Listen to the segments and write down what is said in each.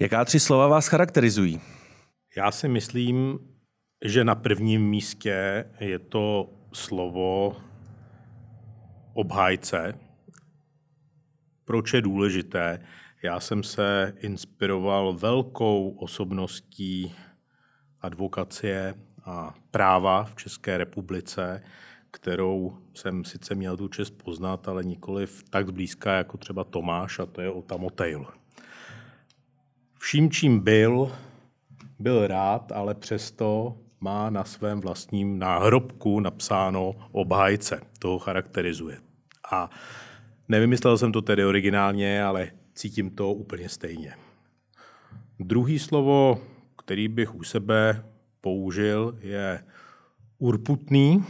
Jaká tři slova vás charakterizují? Já si myslím, že na prvním místě je to slovo obhájce. Proč je důležité? Já jsem se inspiroval velkou osobností advokacie a práva v České republice, kterou jsem sice měl tu čest poznat, ale nikoli tak zblízka jako třeba Tomáš, a to je Ota Motail. Vším, čím byl, byl rád, ale přesto má na svém vlastním náhrobku napsáno obhájce. To ho charakterizuje. A nevymyslel jsem to tedy originálně, ale cítím to úplně stejně. Druhý slovo, který bych u sebe použil, je urputný,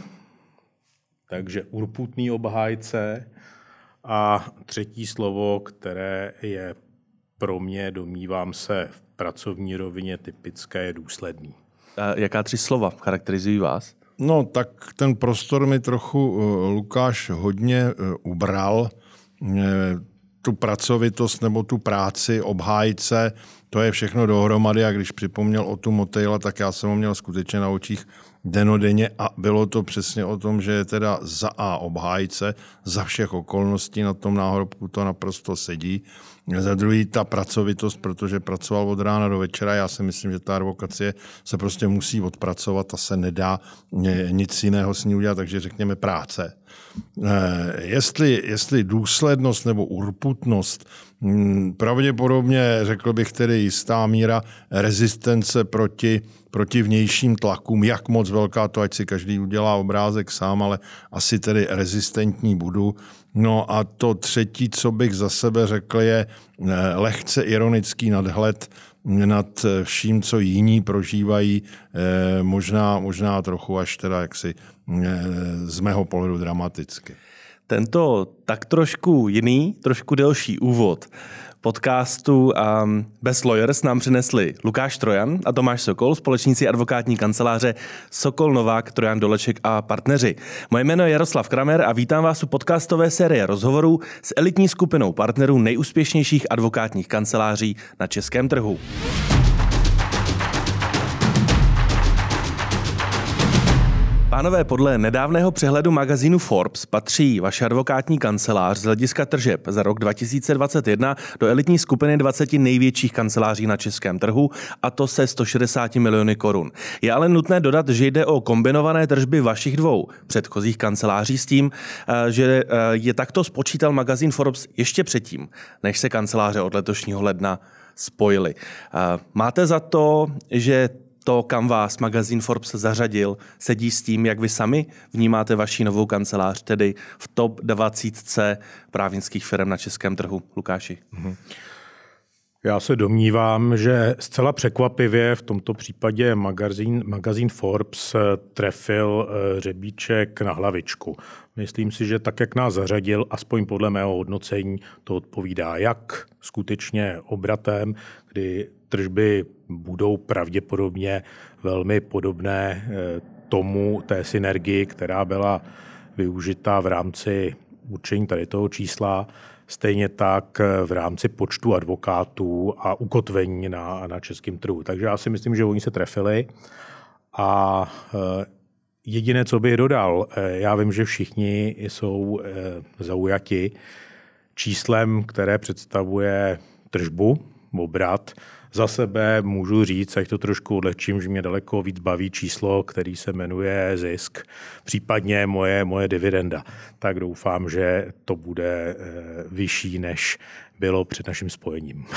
takže urputný obhájce. A třetí slovo, které je pro mě, domnívám se, v pracovní rovině typické, je důsledný. A jaká tři slova charakterizují vás? No, tak ten prostor mi trochu eh, Lukáš hodně eh, ubral. Tu pracovitost nebo tu práci, obhájce, to je všechno dohromady a když připomněl o tu Motejla, tak já jsem ho měl skutečně na očích denodenně a bylo to přesně o tom, že je teda za A obhájce, za všech okolností na tom náhrobku to naprosto sedí. Za druhý ta pracovitost, protože pracoval od rána do večera. Já si myslím, že ta advokacie se prostě musí odpracovat a se nedá nic jiného s ní udělat, takže řekněme práce. Eh, jestli, jestli důslednost nebo urputnost, hm, pravděpodobně řekl bych tedy jistá míra rezistence proti, proti vnějším tlakům, jak moc velká to, ať si každý udělá obrázek sám, ale asi tedy rezistentní budu. No a to třetí, co bych za sebe řekl, je eh, lehce ironický nadhled nad vším, co jiní prožívají, eh, možná, možná trochu až teda jaksi eh, z mého pohledu dramaticky. Tento tak trošku jiný, trošku delší úvod podcastu um, Bez Lawyers nám přinesli Lukáš Trojan a Tomáš Sokol, společníci advokátní kanceláře Sokol Novák, Trojan Doleček a partneři. Moje jméno je Jaroslav Kramer a vítám vás u podcastové série rozhovorů s elitní skupinou partnerů nejúspěšnějších advokátních kanceláří na českém trhu. Pánové, podle nedávného přehledu magazínu Forbes patří vaše advokátní kancelář z hlediska tržeb za rok 2021 do elitní skupiny 20 největších kanceláří na českém trhu, a to se 160 miliony korun. Je ale nutné dodat, že jde o kombinované tržby vašich dvou předchozích kanceláří s tím, eh, že eh, je takto spočítal magazín Forbes ještě předtím, než se kanceláře od letošního ledna spojily. Eh, máte za to, že to, kam vás magazín Forbes zařadil, sedí s tím, jak vy sami vnímáte vaši novou kancelář, tedy v top 20 právnických firm na českém trhu. Lukáši. Mm-hmm. Já se domnívám, že zcela překvapivě v tomto případě magazín, magazín Forbes trefil eh, řebíček na hlavičku. Myslím si, že tak, jak nás zařadil, aspoň podle mého hodnocení, to odpovídá jak skutečně obratem, kdy tržby budou pravděpodobně velmi podobné eh, tomu té synergii, která byla využita v rámci určení tady toho čísla, stejně tak v rámci počtu advokátů a ukotvení na, na českém trhu. Takže já si myslím, že oni se trefili a eh, jediné, co bych dodal, eh, já vím, že všichni jsou zaujati číslem, které představuje tržbu, obrat, za sebe můžu říct, ať to trošku odlehčím, že mě daleko víc baví číslo, který se jmenuje zisk, případně moje, moje dividenda. Tak doufám, že to bude eh, vyšší, než bylo před naším spojením.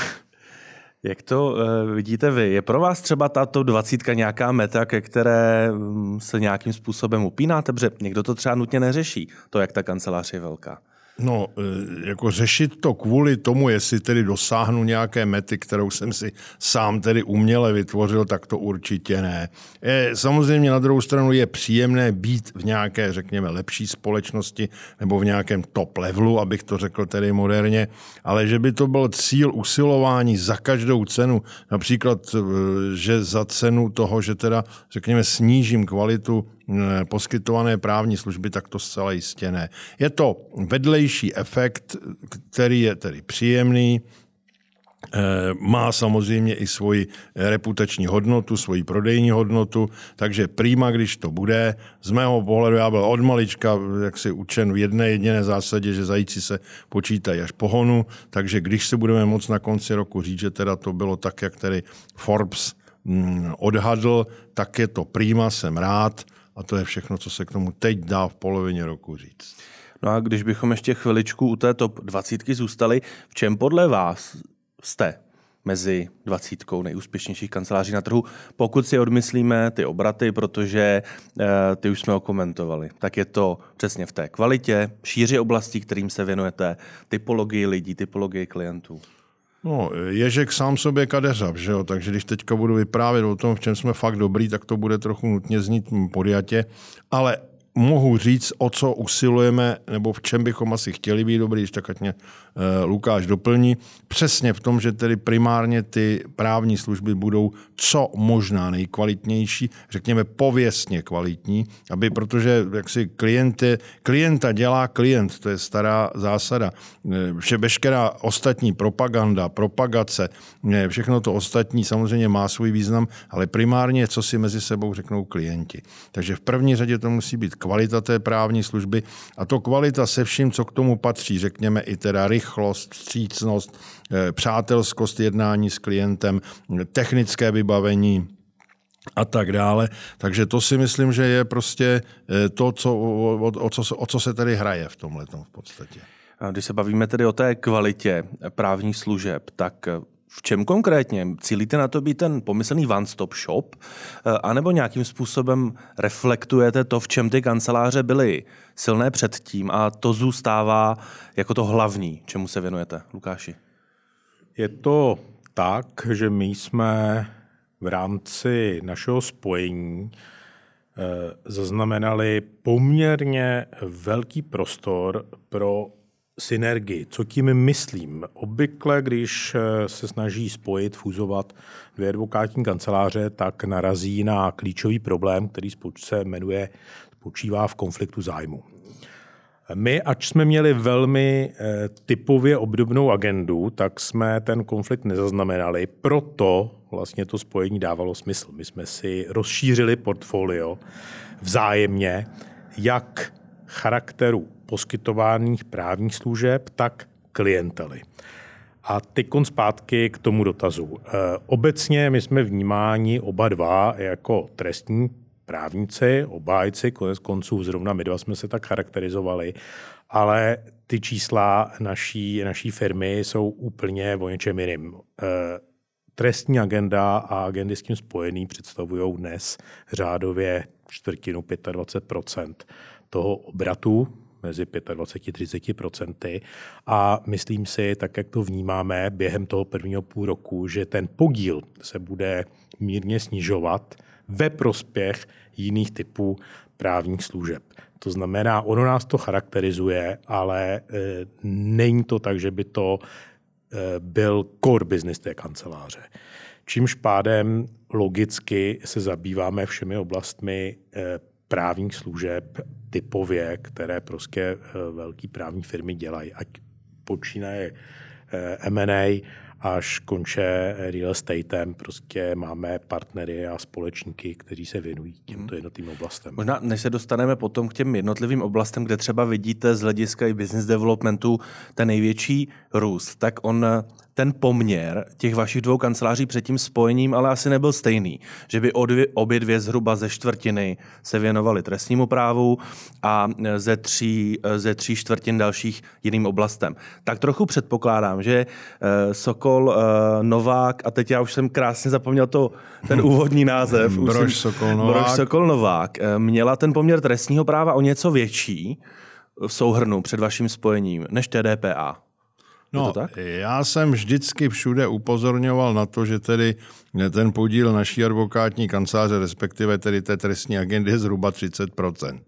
Jak to uh, vidíte vy? Je pro vás třeba tato dvacítka nějaká meta, ke které um, se nějakým způsobem upínáte? Protože někdo to třeba nutně neřeší, to, jak ta kancelář je velká. No, e, jako řešit to kvůli tomu, jestli tedy dosáhnu nějaké mety, kterou jsem si sám tedy uměle vytvořil, tak to určitě ne. Je, samozřejmě na druhou stranu je příjemné být v nějaké, řekněme, lepší společnosti nebo v nějakém top levelu, abych to řekl tedy moderně, ale že by to byl cíl usilování za každou cenu, například, e, že za cenu toho, že teda, řekněme, snížím kvalitu poskytované právní služby, tak to zcela jistě ne. Je to vedlejší efekt, který je tedy příjemný, má samozřejmě i svoji reputační hodnotu, svoji prodejní hodnotu, takže prýma, když to bude. Z mého pohledu já byl od malička jaksi učen v jedné jediné zásadě, že zajíci se počítají až pohonu, takže když se budeme moc na konci roku říct, že teda to bylo tak, jak tady Forbes mm, odhadl, tak je to prýma, jsem rád a to je všechno, co se k tomu teď dá v polovině roku říct. No a když bychom ještě chviličku u té top 20 zůstali, v čem podle vás jste mezi dvacítkou nejúspěšnějších kanceláří na trhu. Pokud si odmyslíme ty obraty, protože uh, ty už jsme okomentovali, tak je to přesně v té kvalitě, šíři oblastí, kterým se věnujete, typologii lidí, typologii klientů. No, Ježek sám sobě kadeřav, že jo? takže když teďka budu vyprávět o tom, v čem jsme fakt dobrý, tak to bude trochu nutně znít podjatě, ale mohu říct, o co usilujeme, nebo v čem bychom asi chtěli být dobrý, když tak ať mě Lukáš doplní, přesně v tom, že tedy primárně ty právní služby budou co možná nejkvalitnější, řekněme pověstně kvalitní, aby, protože jak si klienty, klienta dělá klient, to je stará zásada, eh, že veškerá ostatní propaganda, propagace, eh, všechno to ostatní samozřejmě má svůj význam, ale primárně, co si mezi sebou řeknou klienti. Takže v první řadě to musí být kvalita té právní služby a to kvalita se vším, co k tomu patří, řekněme i teda rychlost, vstřícnost, eh, přátelskost jednání s klientem, technické vybavení, a tak dále. Takže to si myslím, že je prostě eh, to, co, o, o, co, o co se tady hraje v tomhle v podstatě. Když se bavíme tedy o té kvalitě právních služeb, tak v čem konkrétně? Cílíte na to být ten pomyslný one-stop shop? Eh, anebo nějakým způsobem reflektujete to, v čem ty kanceláře byly silné předtím a to zůstává jako to hlavní, čemu se věnujete, Lukáši? Je to tak, že my jsme v rámci našeho spojení eh, zaznamenali poměrně velký prostor pro synergii. Co tím myslím? Obvykle, když eh, se snaží spojit, fuzovat dvě advokátní kanceláře, tak narazí na klíčový problém, který se jmenuje, spočívá v konfliktu zájmu. My, ač jsme měli velmi eh, typově obdobnou agendu, tak jsme ten konflikt nezaznamenali, proto vlastně to spojení dávalo smysl. My jsme si rozšířili portfolio vzájemně, jak charakteru poskytovaných právních služeb, tak klientely. A teď zpátky k tomu dotazu. E, obecně my jsme vnímáni oba dva jako trestní právníci, obájci, konec konců zrovna my dva jsme se tak charakterizovali, ale ty čísla naší, naší firmy jsou úplně o něčem jiným. E, trestní agenda a agendy s tím spojený představují dnes řádově čtvrtinu 25% toho obratu mezi 25-30%. A myslím si, tak jak to vnímáme během toho prvního půl roku, že ten podíl se bude mírně snižovat ve prospěch jiných typů právních služeb. To znamená, ono nás to charakterizuje, ale e, není to tak, že by to e, byl core business té kanceláře. Čímž pádem logicky se zabýváme všemi oblastmi e, právních služeb typově, které prostě eh, velké právní firmy dělají, ať počínaje eh, M&A až konče real estatem, prostě máme partnery a společníky, kteří se věnují těmto mhm. jednotlivým oblastem. Možná, než se dostaneme potom k těm jednotlivým oblastem, kde třeba vidíte z hlediska i business developmentu ten největší růst, tak on ten poměr těch vašich dvou kanceláří před tím spojením ale asi nebyl stejný. Že by obě, obě dvě zhruba ze čtvrtiny se věnovaly trestnímu právu a ze tří, ze tří čtvrtin dalších jiným oblastem. Tak trochu předpokládám, že uh, Sokol, uh, Novák, a teď já už jsem krásně zapomněl to, ten úvodní název. Brož Sokol Novák. Brož Sokol Novák. Uh, měla ten poměr trestního práva o něco větší v souhrnu před vaším spojením než TDPA. No, to tak? já jsem vždycky všude upozorňoval na to, že tedy ten podíl naší advokátní kanceláře, respektive tedy té trestní agendy, je zhruba 30%.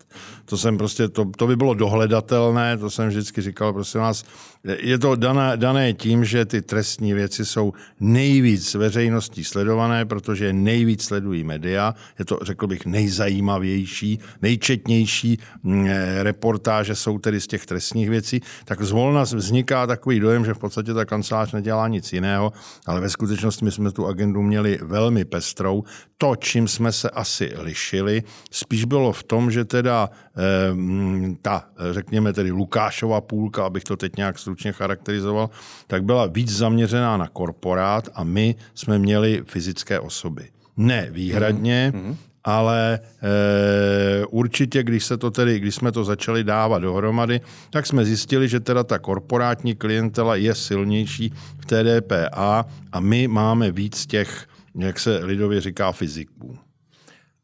To jsem prostě, to, to by bylo dohledatelné, to jsem vždycky říkal, prosím vás, je to dané, dané tím, že ty trestní věci jsou nejvíc veřejností sledované, protože nejvíc sledují média, je to, řekl bych, nejzajímavější, nejčetnější mm, reportáže jsou tedy z těch trestních věcí, tak zvolna vzniká takový dojem, že v podstatě ta kancelář nedělá nic jiného, ale ve skutečnosti my jsme tu agendu měli velmi pestrou. To, čím jsme se asi lišili, spíš bylo v tom, že teda eh, ta, řekněme tedy Lukášova půlka, abych to teď nějak stručně charakterizoval, tak byla víc zaměřená na korporát a my jsme měli fyzické osoby. Ne výhradně, mm-hmm ale e, určitě, když, se to tedy, když jsme to začali dávat dohromady, tak jsme zjistili, že teda ta korporátní klientela je silnější v TDPA a my máme víc těch, jak se lidově říká, fyziků.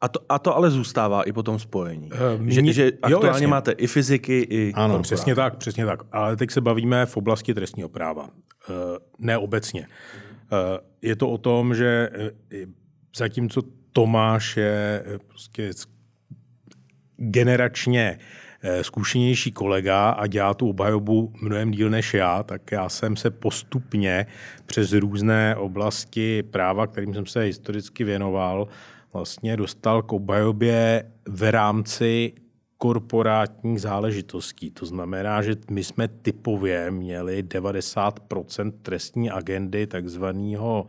A to, a to ale zůstává i po tom spojení. Uh, že, že aktuálně jo, máte i fyziky, i Ano, korporát. přesně tak, přesně tak. Ale teď se bavíme v oblasti trestního práva. Uh, ne obecně. Uh, je to o tom, že zatímco Tomáš je eh, prostě generačně eh, zkušenější kolega a dělá tu obhajobu mnohem díl než já, tak já jsem se postupně přes různé oblasti práva, kterým jsem se historicky věnoval, vlastně dostal k obhajobě v rámci korporátních záležitostí. To znamená, že my jsme typově měli 90% trestní agendy takzvaného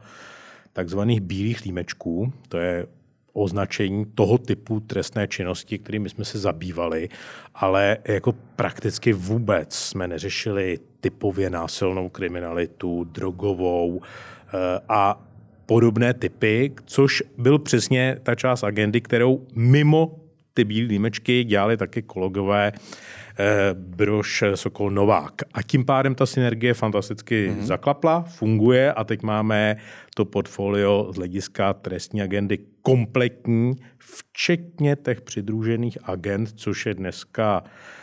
takzvaných bílých límečků. To je označení toho typu trestné činnosti, kterými jsme se zabývali, ale jako prakticky vůbec jsme neřešili typově násilnou kriminalitu, drogovou eh, a podobné typy, což byl přesně ta část agendy, kterou mimo ty bílé límečky dělali taky kolegové Eh, Brož Sokol Novák. A tím pádem ta synergie fantasticky mm-hmm. zaklapla, funguje a teď máme to portfolio z hlediska trestní agendy kompletní, včetně těch přidružených agent, což je dneska Eh,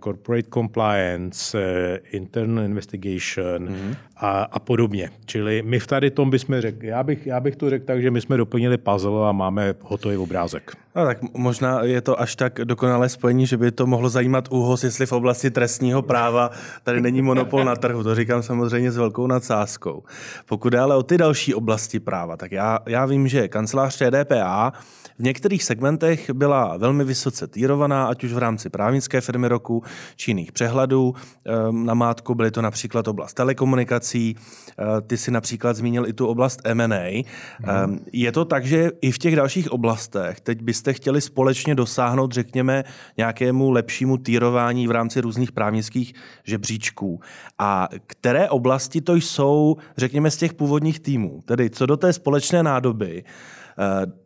corporate compliance, eh, internal investigation mm-hmm. a, a podobně. Čili my v tady tom bychom řekli, já bych, já bych to řekl tak, že my jsme doplnili puzzle a máme hotový obrázek. No, tak možná je to až tak dokonalé spojení, že by to mohlo zajímat úhoz, jestli v oblasti trestního práva tady není monopol na trhu. To říkám samozřejmě s velkou nadsázkou. Pokud ale o ty další oblasti práva, tak já, já vím, že kancelář TDPA v některých segmentech byla velmi vysoce týrovaná, ať už v rámci právnické firmy roku či jiných přehledů. Ehm, na mátku byly to například oblast telekomunikací, ehm, ty si například zmínil i tu oblast M&A. Hmm. Je to tak, že i v těch dalších oblastech teď byste chtěli společně dosáhnout, řekněme, nějakému lepšímu týrování v rámci různých právnických žebříčků. A které oblasti to jsou, řekněme, z těch původních týmů? Tedy co do té společné nádoby, Eh,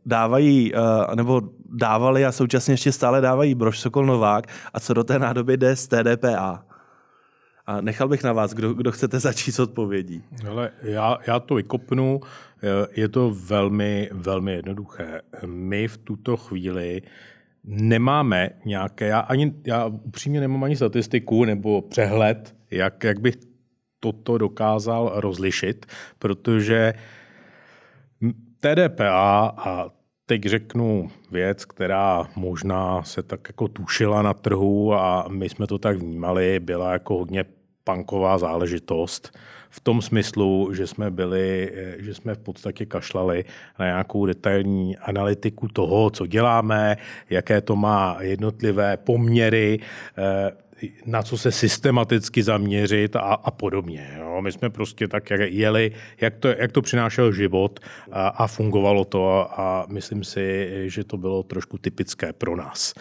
dávají, eh, nebo dávali a současně ještě stále dávají Brož Sokol Novák a co do té nádoby jde z TDPA. A nechal bych na vás, kdo, kdo chcete začít s odpovědí. Hele, já, já to vykopnu. Eh, je to velmi, velmi jednoduché. My v tuto chvíli nemáme nějaké, já, ani, já upřímně nemám ani statistiku nebo přehled, jak, jak bych toto dokázal rozlišit, protože TDPA a teď řeknu věc, která možná se tak jako tušila na trhu a my jsme to tak vnímali, byla jako hodně panková záležitost v tom smyslu, že jsme byli, že jsme v podstatě kašlali na nějakou detailní analytiku toho, co děláme, jaké to má jednotlivé poměry, eh, na co se systematicky zaměřit a, a podobně. Jo. My jsme prostě tak jak jeli, jak to, jak to přinášel život a, a fungovalo to a, a myslím si, že to bylo trošku typické pro nás.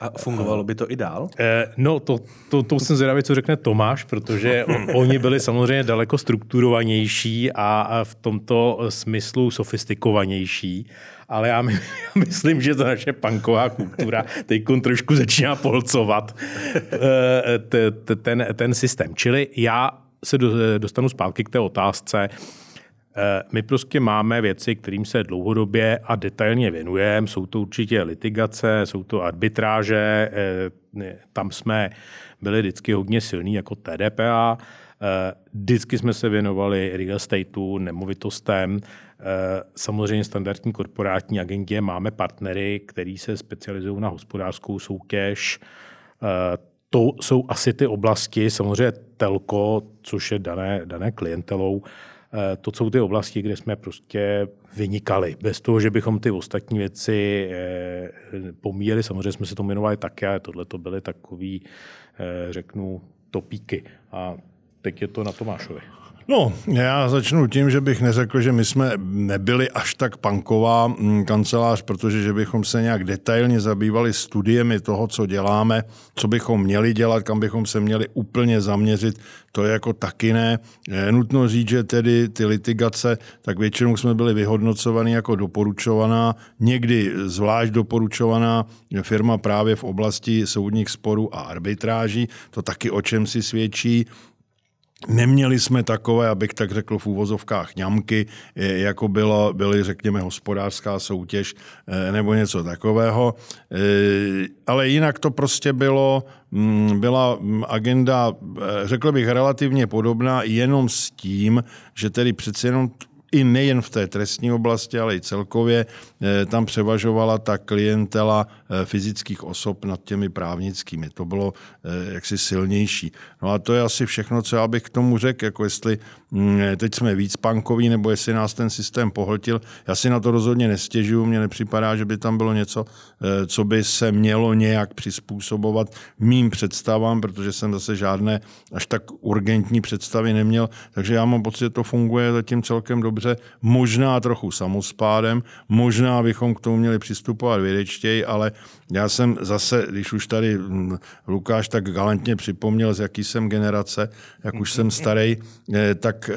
A fungovalo by to i dál? Eh, no, to, to, to jsem zvědavý, co řekne Tomáš, protože oni byli samozřejmě daleko strukturovanější a v tomto smyslu sofistikovanější ale já, my, já myslím, že ta naše punková kultura teď trošku začíná polcovat eh, ten, ten systém. Čili já se dostanu zpátky k té otázce. Eh, my prostě máme věci, kterým se dlouhodobě a detailně věnujeme. Jsou to určitě litigace, jsou to arbitráže, eh, tam jsme byli vždycky hodně silní jako TDPA. Vždycky jsme se věnovali real estateu, nemovitostem. Eh, samozřejmě standardní korporátní agentě máme partnery, který se specializují na hospodářskou soutěž. Eh, to jsou asi ty oblasti, samozřejmě telko, což je dané, dané klientelou, eh, to jsou ty oblasti, kde jsme prostě vynikali. Bez toho, že bychom ty ostatní věci pomíjeli, samozřejmě jsme se to jmenovali také, ale tohle to byly takový, řeknu, topíky. A teď je to na Tomášovi. No, já začnu tím, že bych neřekl, že my jsme nebyli až tak panková mm, kancelář, protože že bychom se nějak detailně zabývali studiemi toho, co děláme, co bychom měli dělat, kam bychom se měli úplně zaměřit, to je jako taky ne. Je nutno říct, že tedy ty litigace, tak většinou jsme byli vyhodnocovaní jako doporučovaná, někdy zvlášť doporučovaná firma právě v oblasti soudních sporů a arbitráží, to taky o čem si svědčí. Neměli jsme takové, abych tak řekl v úvozovkách ňamky, jako byla, byly, řekněme, hospodářská soutěž eh, nebo něco takového. Eh, ale jinak to prostě bylo, mm, byla agenda, eh, řekl bych, relativně podobná, jenom s tím, že tedy přece jenom i nejen v té trestní oblasti, ale i celkově tam převažovala ta klientela eh, fyzických osob nad těmi právnickými. To bylo eh, jaksi silnější. No a to je asi všechno, co já bych k tomu řekl, jako jestli mm, teď jsme víc pankoví, nebo jestli nás ten systém pohltil. Já si na to rozhodně nestěžuju, mně nepřipadá, že by tam bylo něco, co by se mělo nějak přizpůsobovat mým představám, protože jsem zase žádné až tak urgentní představy neměl, takže já mám pocit, že to funguje zatím celkem dobře možná trochu samospádem, možná bychom k tomu měli přistupovat vědečtěji, ale já jsem zase, když už tady hm, Lukáš tak galantně připomněl, z jaký jsem generace, jak už jsem starý, eh, tak eh,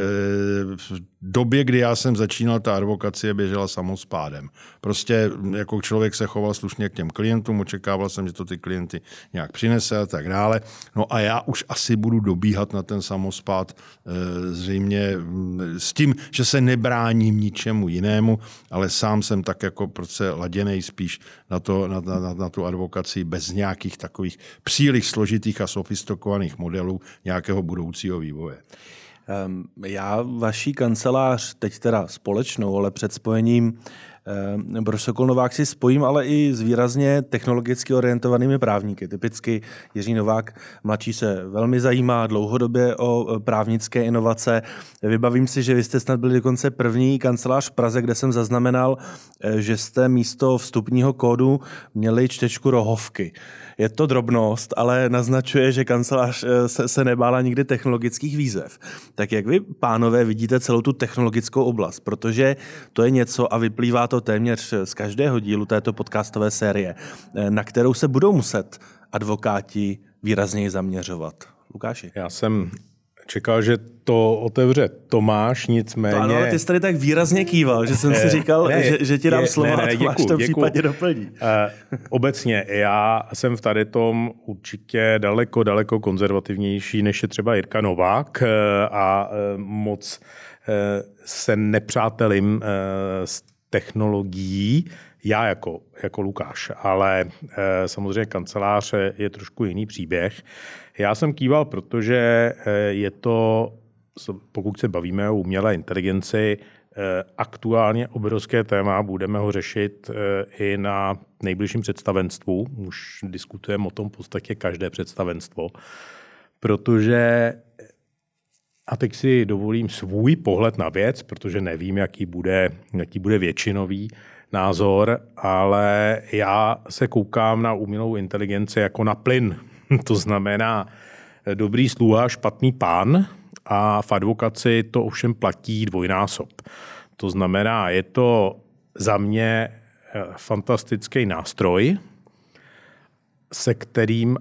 době, kdy já jsem začínal, ta advokacie běžela samospádem. Prostě jako člověk se choval slušně k těm klientům, očekával jsem, že to ty klienty nějak přinese a tak dále. No a já už asi budu dobíhat na ten samospád eh, zřejmě s tím, že se nebráním ničemu jinému, ale sám jsem tak jako prostě laděnej spíš na, to, na, na, na tu advokaci bez nějakých takových příliš složitých a sofistikovaných modelů nějakého budoucího vývoje. Ehm, já vaší kancelář, teď teda společnou, ale před spojením Brož Sokol Novák si spojím ale i s výrazně technologicky orientovanými právníky. Typicky Jiří Novák mladší se velmi zajímá dlouhodobě o právnické inovace. Vybavím si, že vy jste snad byli dokonce první kancelář v Praze, kde jsem zaznamenal, eh, že jste místo vstupního kódu měli čtečku rohovky. Je to drobnost, ale naznačuje, že kancelář eh, se, se nebála nikdy technologických výzev. Tak jak vy, pánové, vidíte celou tu technologickou oblast? Protože to je něco a vyplývá to téměř z každého dílu této podcastové série, eh, na kterou se budou muset advokáti výrazněji zaměřovat. Lukáši. Já jsem čekal, že to otevře Tomáš, nicméně... To ano, ale ty jsi tady tak výrazně kýval, že jsem si eh, říkal, ne, že, že ti dám slovo ne, ne, a Tomáš děkuju, to v případě doplní. Uh, obecně, já jsem v tady tom určitě daleko, daleko konzervativnější, než je třeba Jirka Novák a moc se nepřátelím s technologií, já jako, jako Lukáš, ale e, samozřejmě kanceláře je trošku jiný příběh. Já jsem kýval, protože e, je to, pokud se bavíme o umělé inteligenci, e, aktuálně obrovské téma, budeme ho řešit e, i na nejbližším představenstvu. Už diskutujeme o tom v podstatě každé představenstvo, protože a teď si dovolím svůj pohled na věc, protože nevím, jaký bude, jaký bude většinový názor, ale já se koukám na umělou inteligenci jako na plyn. to znamená dobrý sluha, špatný pán a v advokaci to ovšem platí dvojnásob. To znamená, je to za mě eh, fantastický nástroj, se kterým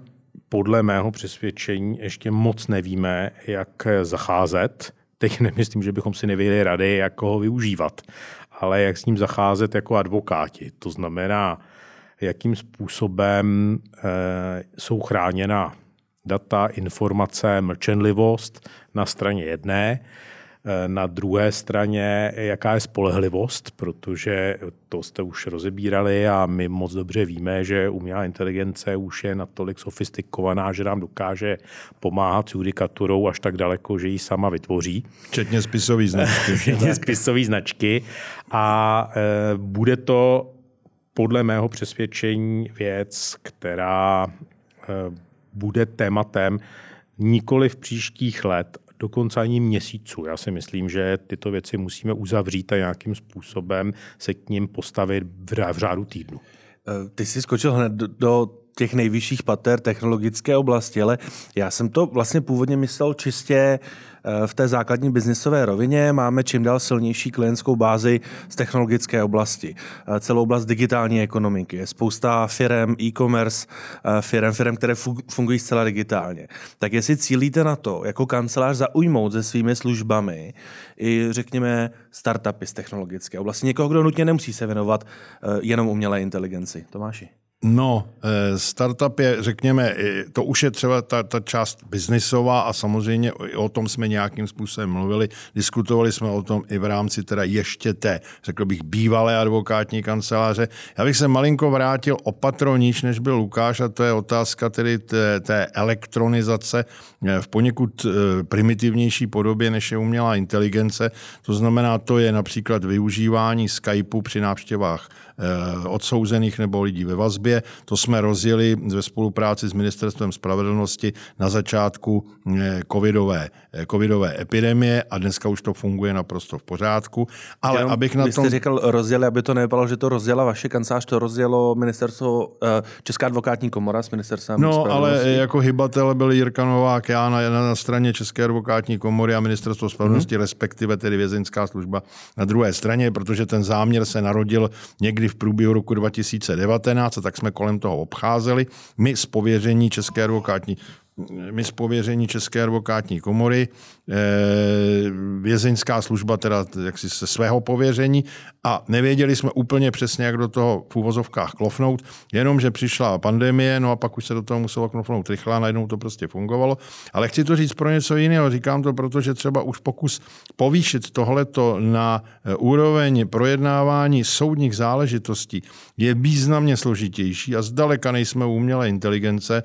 podle mého přesvědčení ještě moc nevíme, jak zacházet. Teď nemyslím, že bychom si nevěděli rady, jak ho využívat, ale jak s ním zacházet jako advokáti. To znamená, jakým způsobem e, jsou chráněna data, informace, mlčenlivost na straně jedné na druhé straně, jaká je spolehlivost, protože to jste už rozebírali a my moc dobře víme, že umělá inteligence už je natolik sofistikovaná, že nám dokáže pomáhat s judikaturou až tak daleko, že ji sama vytvoří. Včetně spisové značky. Včetně spisové značky. A e, bude to podle mého přesvědčení věc, která e, bude tématem nikoli v příštích let, dokonce ani měsíců. Já si myslím, že tyto věci musíme uzavřít a nějakým způsobem se k ním postavit v řádu týdnu. Eh, ty jsi skočil hned do těch nejvyšších pater technologické oblasti, ale já jsem to vlastně původně myslel čistě uh, v té základní biznisové rovině máme čím dál silnější klientskou bázi z technologické oblasti. Eh, celou oblast digitální ekonomiky. Je spousta firm, e-commerce, firm, firm, které fungují zcela digitálně. Tak jestli cílíte na to, jako kancelář zaujmout se svými službami i řekněme startupy z technologické oblasti, někoho, kdo nutně nemusí se věnovat jenom umělé inteligenci. Tomáši. No, eh, startup je, řekněme, to už je třeba ta, ta část biznisová a samozřejmě o tom jsme nějakým způsobem mluvili. Diskutovali jsme o tom i v rámci teda ještě té, řekl bych, bývalé advokátní kanceláře. Já bych se malinko vrátil opatroníž, než byl Lukáš, a to je otázka tedy té, té elektronizace eh, v poněkud eh, primitivnější podobě, než je umělá inteligence. To znamená, to je například využívání Skypeu při návštěvách odsouzených nebo lidí ve vazbě. To jsme rozjeli ve spolupráci s Ministerstvem spravedlnosti na začátku eh, covidové, eh, covidové epidemie a dneska už to funguje naprosto v pořádku. Ale Jenom, abych na tom... jste říkal rozjeli, aby to nevypadalo, že to rozjela vaše kancelář, to rozjelo ministerstvo, eh, Česká advokátní komora s ministerstvem No, ale jako hybatel byl Jirka Novák, já na, na straně České advokátní komory a ministerstvo spravedlnosti, mm-hmm. respektive tedy vězeňská služba na druhé straně, protože ten záměr se narodil někdy v průběhu roku 2019 a tak jsme kolem toho obcházeli. My z pověření České advokátní my z pověření České advokátní komory, eh, vězeňská služba teda jaksi se svého pověření a nevěděli jsme úplně přesně, jak do toho v úvozovkách klofnout, jenomže přišla pandemie, no a pak už se do toho muselo klofnout rychle a najednou to prostě fungovalo. Ale chci to říct pro něco jiného, říkám to, protože třeba už pokus povýšit tohleto na eh, úroveň projednávání soudních záležitostí je významně složitější a zdaleka nejsme umělé inteligence,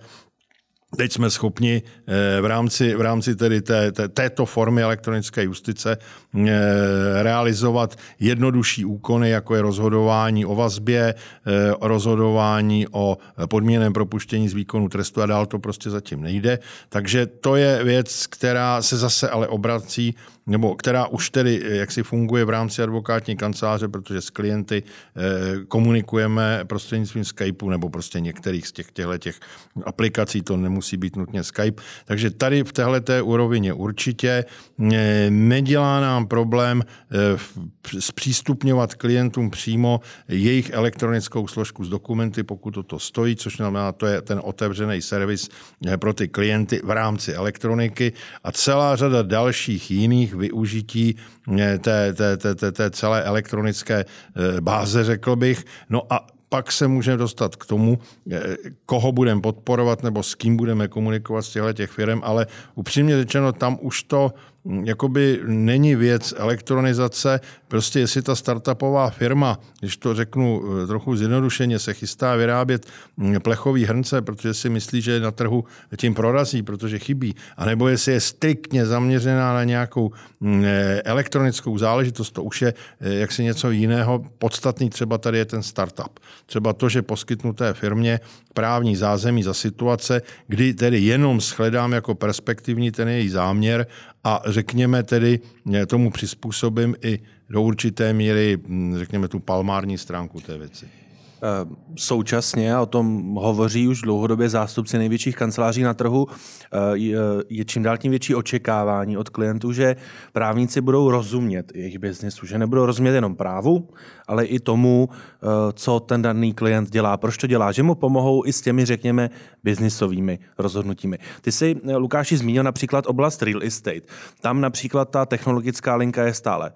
Teď jsme schopni eh, v rámci, v rámci tedy té, té, této formy elektronické justice eh, realizovat jednodušší úkony, jako je rozhodování o vazbě, eh, rozhodování o podmíněném propuštění z výkonu trestu a dál to prostě zatím nejde. Takže to je věc, která se zase ale obrací nebo která už tedy eh, jak si funguje v rámci advokátní kanceláře, protože s klienty eh, komunikujeme prostřednictvím Skypeu nebo prostě některých z těch, těchto těch aplikací, to nemusí být nutně Skype. Takže tady v téhle té úrovině určitě eh, nedělá nám problém zpřístupňovat klientům přímo jejich elektronickou složku z dokumenty, pokud toto stojí, což znamená, to je ten otevřený servis pro ty klienty v rámci elektroniky a celá řada dalších jiných využití eh, té, té, té, té, té celé elektronické eh, báze, řekl bych. No a pak se můžeme dostat k tomu, eh, koho budeme podporovat nebo s kým budeme komunikovat z těchto těch firm, ale upřímně řečeno, tam už to jakoby není věc elektronizace, prostě jestli ta startupová firma, když to řeknu eh, trochu zjednodušeně, se chystá vyrábět plechový hrnce, protože si myslí, že na trhu tím prorazí, protože chybí, anebo jestli je striktně zaměřená na nějakou eh, elektronickou záležitost, to už je eh, jaksi něco jiného. Podstatný třeba tady je ten startup. Třeba to, že poskytnu té firmě právní zázemí za situace, kdy tedy jenom shledám jako perspektivní ten její záměr a řekněme tedy eh, tomu přizpůsobím i do určité míry, hm, řekněme, tu palmární stránku té věci. Eh, současně, a o tom hovoří už dlouhodobě zástupci největších kanceláří na trhu, eh, je čím dál tím větší očekávání od klientů, že právníci budou rozumět jejich biznesu, že nebudou rozumět jenom právu, ale i tomu, eh, co ten daný klient dělá, proč to dělá, že mu pomohou i s těmi, řekněme, biznisovými rozhodnutími. Ty jsi, Lukáši, zmínil například oblast real estate. Tam například ta technologická linka je stále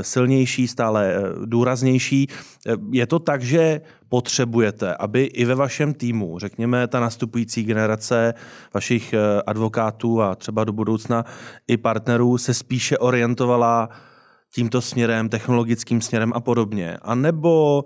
silnější, stále důraznější. Je to tak, že potřebujete, aby i ve vašem týmu, řekněme, ta nastupující generace vašich eh, advokátů a třeba do budoucna i partnerů se spíše orientovala tímto směrem, technologickým směrem a podobně? A nebo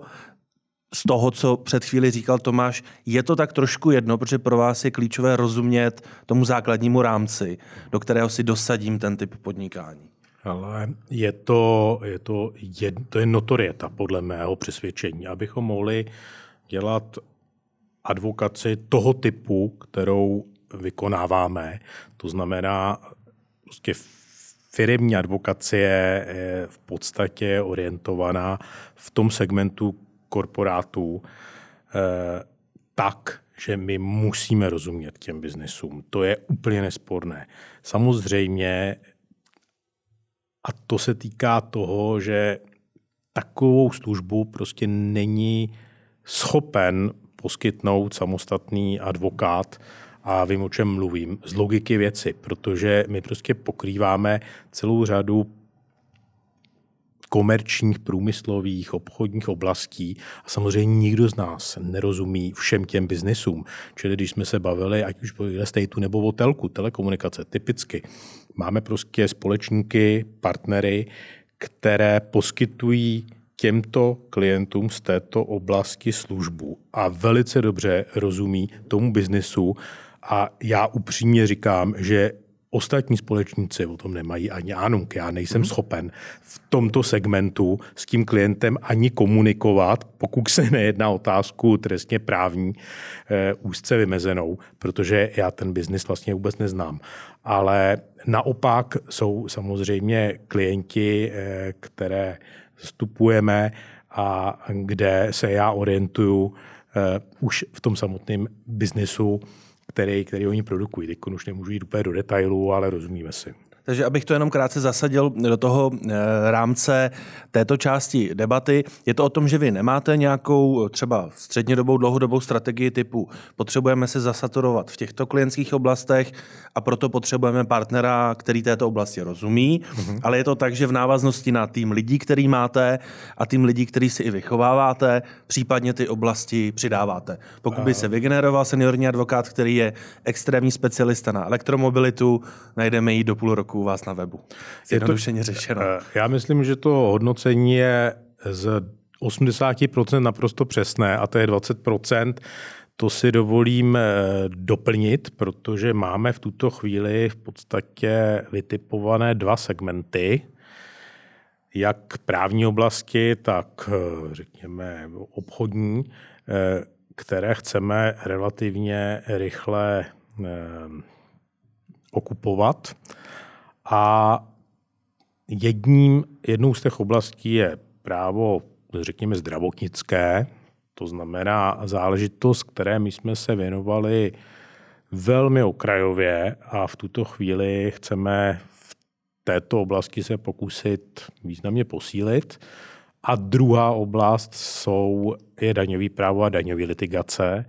z toho, co před chvíli říkal Tomáš, je to tak trošku jedno, protože pro vás je klíčové rozumět tomu základnímu rámci, do kterého si dosadím ten typ podnikání. Ale je to, je to, je, to je notorieta podle mého přesvědčení, abychom mohli dělat advokaci toho typu, kterou vykonáváme. To znamená, prostě firmní advokacie je v podstatě orientovaná v tom segmentu korporátů eh, tak, že my musíme rozumět těm biznesům. To je úplně nesporné. Samozřejmě A to se týká toho, že takovou službu prostě není schopen poskytnout samostatný advokát, a vím, o čem mluvím, z logiky věci, protože my prostě pokrýváme celou řadu komerčních, průmyslových, obchodních oblastí. A samozřejmě nikdo z nás nerozumí všem těm biznesům. Čili když jsme se bavili, ať už o estateu nebo o telku, telekomunikace, typicky, máme prostě společníky, partnery, které poskytují těmto klientům z této oblasti službu a velice dobře rozumí tomu biznesu. A já upřímně říkám, že Ostatní společníci o tom nemají ani ánunk. Já nejsem hmm. schopen v tomto segmentu s tím klientem ani komunikovat, pokud se nejedná otázku trestně právní e, úzce vymezenou, protože já ten biznis vlastně vůbec neznám. Ale naopak jsou samozřejmě klienti, e, které vstupujeme a kde se já orientuju e, už v tom samotném biznisu který, který oni produkují. Teď už nemůžu jít úplně do detailů, ale rozumíme si. Takže abych to jenom krátce zasadil do toho eh, rámce této části debaty, je to o tom, že vy nemáte nějakou třeba střednědobou, dlouhodobou strategii typu potřebujeme se zasaturovat v těchto klientských oblastech a proto potřebujeme partnera, který této oblasti rozumí, mm-hmm. ale je to tak, že v návaznosti na tým lidí, který máte a tým lidí, který si i vychováváte, případně ty oblasti přidáváte. Pokud by se vygeneroval seniorní advokát, který je extrémní specialista na elektromobilitu, najdeme ji do půl roku u vás na webu. Zjednodušeně řečeno. Eh, já myslím, že to hodnocení je z 80% naprosto přesné a to je 20%. To si dovolím eh, doplnit, protože máme v tuto chvíli v podstatě vytipované dva segmenty, jak právní oblasti, tak eh, řekněme obchodní, které chceme relativně rychle okupovat. A jedním, jednou z těch oblastí je právo, řekněme, zdravotnické, to znamená záležitost, které my jsme se věnovali velmi okrajově a v tuto chvíli chceme v této oblasti se pokusit významně posílit. A druhá oblast jsou, je daňový právo a daňový litigace,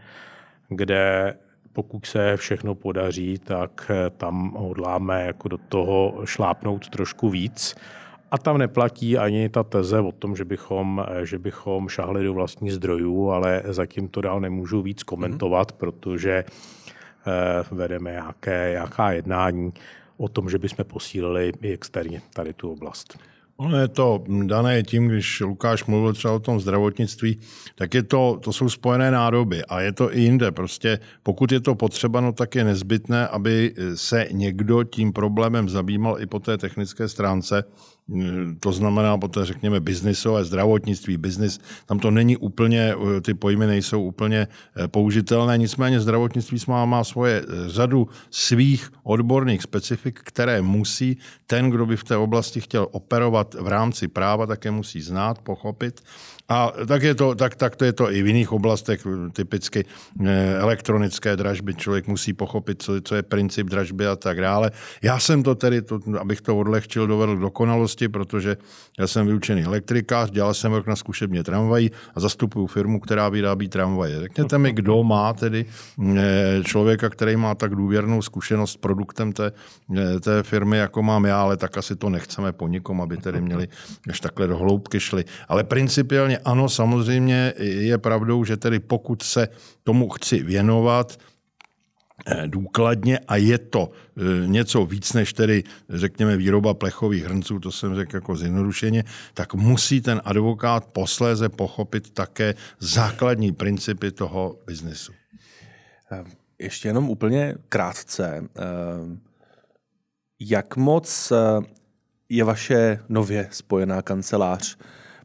kde pokud se všechno podaří, tak eh, tam hodláme jako do toho šlápnout trošku víc. A tam neplatí ani ta teze o tom, že bychom, eh, že bychom šahli do vlastních zdrojů, ale zatím to dál nemůžu víc komentovat, mm-hmm. protože eh, vedeme nějaké, nějaká jednání o tom, že bychom posílili i externě tady tu oblast. Ono je to dané tím, když Lukáš mluvil třeba o tom zdravotnictví, tak je to, to jsou spojené nádoby a je to i jinde. Prostě pokud je to potřeba, no tak je nezbytné, aby se někdo tím problémem zabýval i po té technické stránce, to znamená poté, řekněme, biznisové zdravotnictví, biznis, tam to není úplně, ty pojmy nejsou úplně eh, použitelné, nicméně zdravotnictví má, má svoje eh, řadu svých odborných specifik, které musí ten, kdo by v té oblasti chtěl operovat v rámci práva, také musí znát, pochopit a tak, je to, tak, tak to je to i v jiných oblastech, typicky eh, elektronické dražby. Člověk musí pochopit, co, co je princip dražby a tak dále. Já jsem to tedy, to, abych to odlehčil, dovedl k dokonalosti, protože já jsem vyučený elektrikář, dělal jsem rok na zkušebně tramvají a zastupuju firmu, která vyrábí tramvaje. Řekněte mi, kdo má tedy eh, člověka, který má tak důvěrnou zkušenost s produktem té, eh, té firmy, jako mám já, ale tak asi to nechceme po nikom, aby tedy měli až takhle do hloubky šli. Ale principiálně ano, samozřejmě je pravdou, že tedy pokud se tomu chci věnovat, eh, důkladně a je to eh, něco víc než tedy, řekněme, výroba plechových hrnců, to jsem řekl jako zjednodušeně, tak musí ten advokát posléze pochopit také základní principy toho biznesu. Eh, ještě jenom úplně krátce. Jak moc je vaše nově spojená kancelář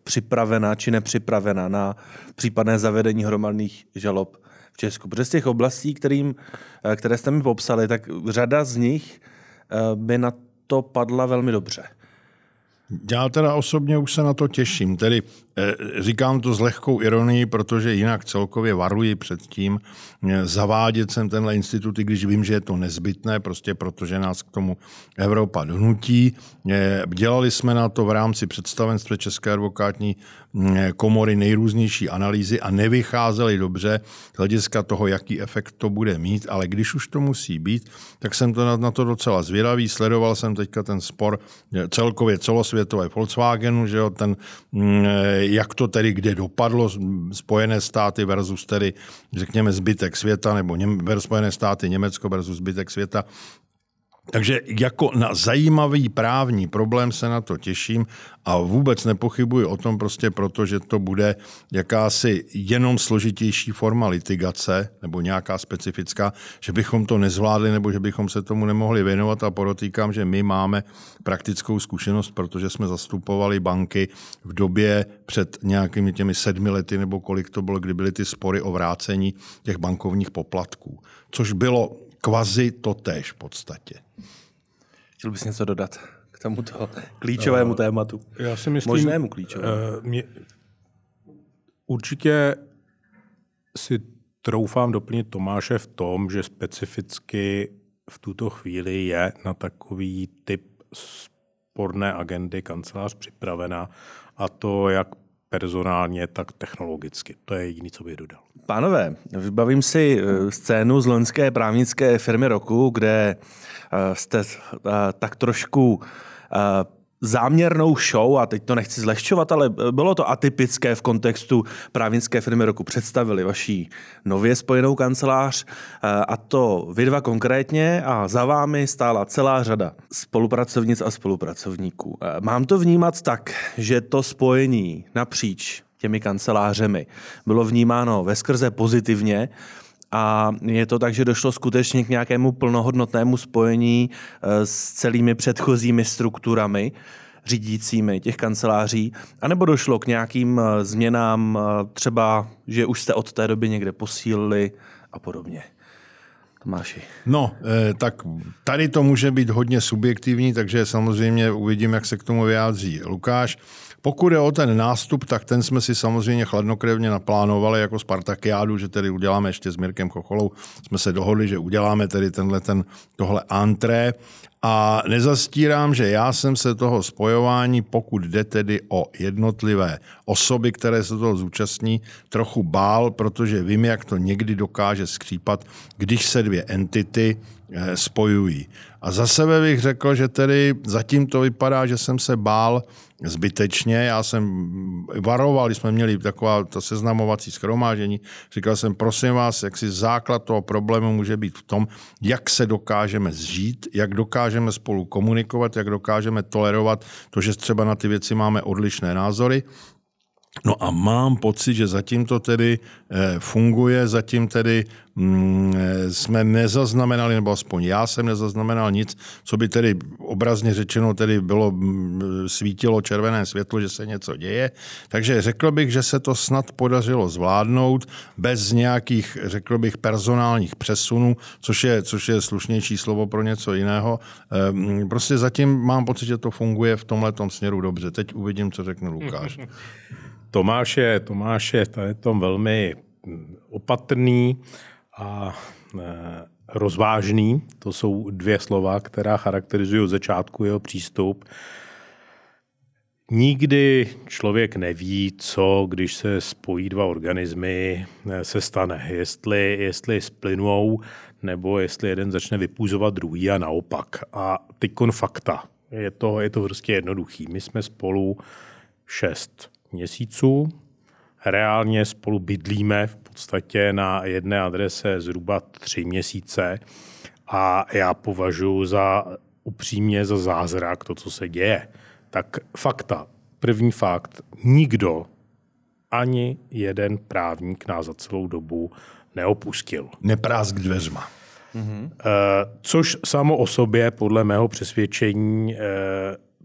připravena či nepřipravena na případné zavedení hromadných žalob v Česku. Protože z těch oblastí, kterým, eh, které jste mi popsali, tak řada z nich eh, by na to padla velmi dobře. Já teda osobně už se na to těším. Tedy říkám to s lehkou ironií, protože jinak celkově varuji před tím eh, zavádět sem tenhle institut, i když vím, že je to nezbytné, prostě protože nás k tomu Evropa donutí. Eh, dělali jsme na to v rámci představenství České advokátní mm, komory nejrůznější analýzy a nevycházely dobře z hlediska toho, jaký efekt to bude mít, ale když už to musí být, tak jsem to na to docela zvědavý. Sledoval jsem teďka ten spor celkově celosvětové Volkswagenu, že jo, ten mm, jak to tedy kde dopadlo, Spojené státy versus tedy, řekněme, zbytek světa, nebo Spojené státy, Německo versus zbytek světa, takže jako na zajímavý právní problém se na to těším a vůbec nepochybuji o tom prostě proto, že to bude jakási jenom složitější forma litigace nebo nějaká specifická, že bychom to nezvládli nebo že bychom se tomu nemohli věnovat a podotýkám, že my máme praktickou zkušenost, protože jsme zastupovali banky v době před nějakými těmi sedmi lety nebo kolik to bylo, kdy byly ty spory o vrácení těch bankovních poplatků, což bylo kvazi totéž v podstatě. Chtěl bys něco dodat k tomuto klíčovému uh, tématu? Já si myslím, Možnému klíčovému. Uh, mě, určitě si troufám doplnit Tomáše v tom, že specificky v tuto chvíli je na takový typ sporné agendy kancelář připravena a to jak personálně, tak technologicky. To je jediné, co bych dodal. Pánové, vybavím si eh, scénu z loňské právnické firmy roku, kde eh, jste eh, tak trošku záměrnou show, a teď to nechci zlehčovat, ale bylo to atypické v kontextu právnické firmy roku. Představili vaší nově spojenou kancelář a to vy dva konkrétně a za vámi stála celá řada spolupracovnic a spolupracovníků. Mám to vnímat tak, že to spojení napříč těmi kancelářemi bylo vnímáno ve skrze pozitivně, a je to tak, že došlo skutečně k nějakému plnohodnotnému spojení eh, s celými předchozími strukturami řídícími těch kanceláří, anebo došlo k nějakým eh, změnám, eh, třeba, že už jste od té doby někde posílili a podobně. Tomáši. No, tak tady to může být hodně subjektivní, takže samozřejmě uvidím, jak se k tomu vyjádří Lukáš. Pokud je o ten nástup, tak ten jsme si samozřejmě chladnokrevně naplánovali jako Spartakiádu, že tedy uděláme ještě s Mirkem Chocholou. Jsme se dohodli, že uděláme tedy tenhle, ten, tohle antré. A nezastírám, že já jsem se toho spojování, pokud jde tedy o jednotlivé osoby, které se toho zúčastní, trochu bál, protože vím, jak to někdy dokáže skřípat, když se dvě entity spojují. A za sebe bych řekl, že tedy zatím to vypadá, že jsem se bál zbytečně. Já jsem varoval, když jsme měli taková ta seznamovací schromážení, říkal jsem, prosím vás, jak si základ toho problému může být v tom, jak se dokážeme zžít, jak dokážeme spolu komunikovat, jak dokážeme tolerovat to, že třeba na ty věci máme odlišné názory No a mám pocit, že zatím to tedy eh, funguje, zatím tedy mm, eh, jsme nezaznamenali, nebo aspoň já jsem nezaznamenal nic, co by tedy obrazně řečeno tedy bylo, mm, svítilo červené světlo, že se něco děje. Takže řekl bych, že se to snad podařilo zvládnout bez nějakých, řekl bych, personálních přesunů, což je, což je slušnější slovo pro něco jiného. Ehm, prostě zatím mám pocit, že to funguje v tomhle směru dobře. Teď uvidím, co řekne Lukáš. Tomáš je, Tomáš je tady tom velmi opatrný a e, rozvážný. To jsou dvě slova, která charakterizují začátku jeho přístup. Nikdy člověk neví, co, když se spojí dva organismy, e, se stane. Jestli, jestli splynou, nebo jestli jeden začne vypůzovat druhý a naopak. A teď fakta. Je to, je to prostě jednoduchý. My jsme spolu šest měsíců. Reálně spolu bydlíme v podstatě na jedné adrese zhruba tři měsíce a já považuji za upřímně za zázrak to, co se děje. Tak fakta. První fakt. Nikdo, ani jeden právník nás za celou dobu neopustil. Neprásk dveřma. Mm-hmm. Což samo o sobě, podle mého přesvědčení, eh,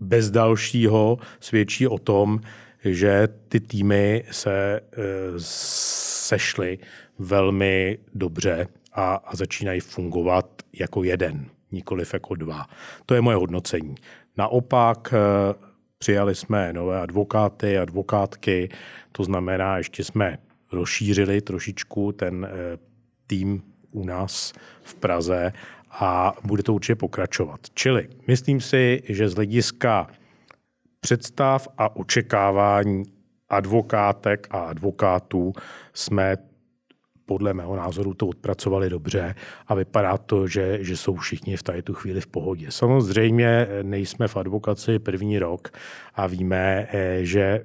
bez dalšího svědčí o tom, že ty týmy se eh, sešly velmi dobře a, a začínají fungovat jako jeden, nikoliv jako dva. To je moje hodnocení. Naopak eh, Přijali jsme nové advokáty, advokátky, to znamená, ještě jsme rozšířili trošičku ten eh, tým u nás v Praze a bude to určitě pokračovat. Čili myslím si, že z hlediska představ a očekávání advokátek a advokátů jsme podle mého názoru to odpracovali dobře a vypadá to, že, že jsou všichni v tady tu chvíli v pohodě. Samozřejmě nejsme v advokaci první rok a víme, eh, že eh,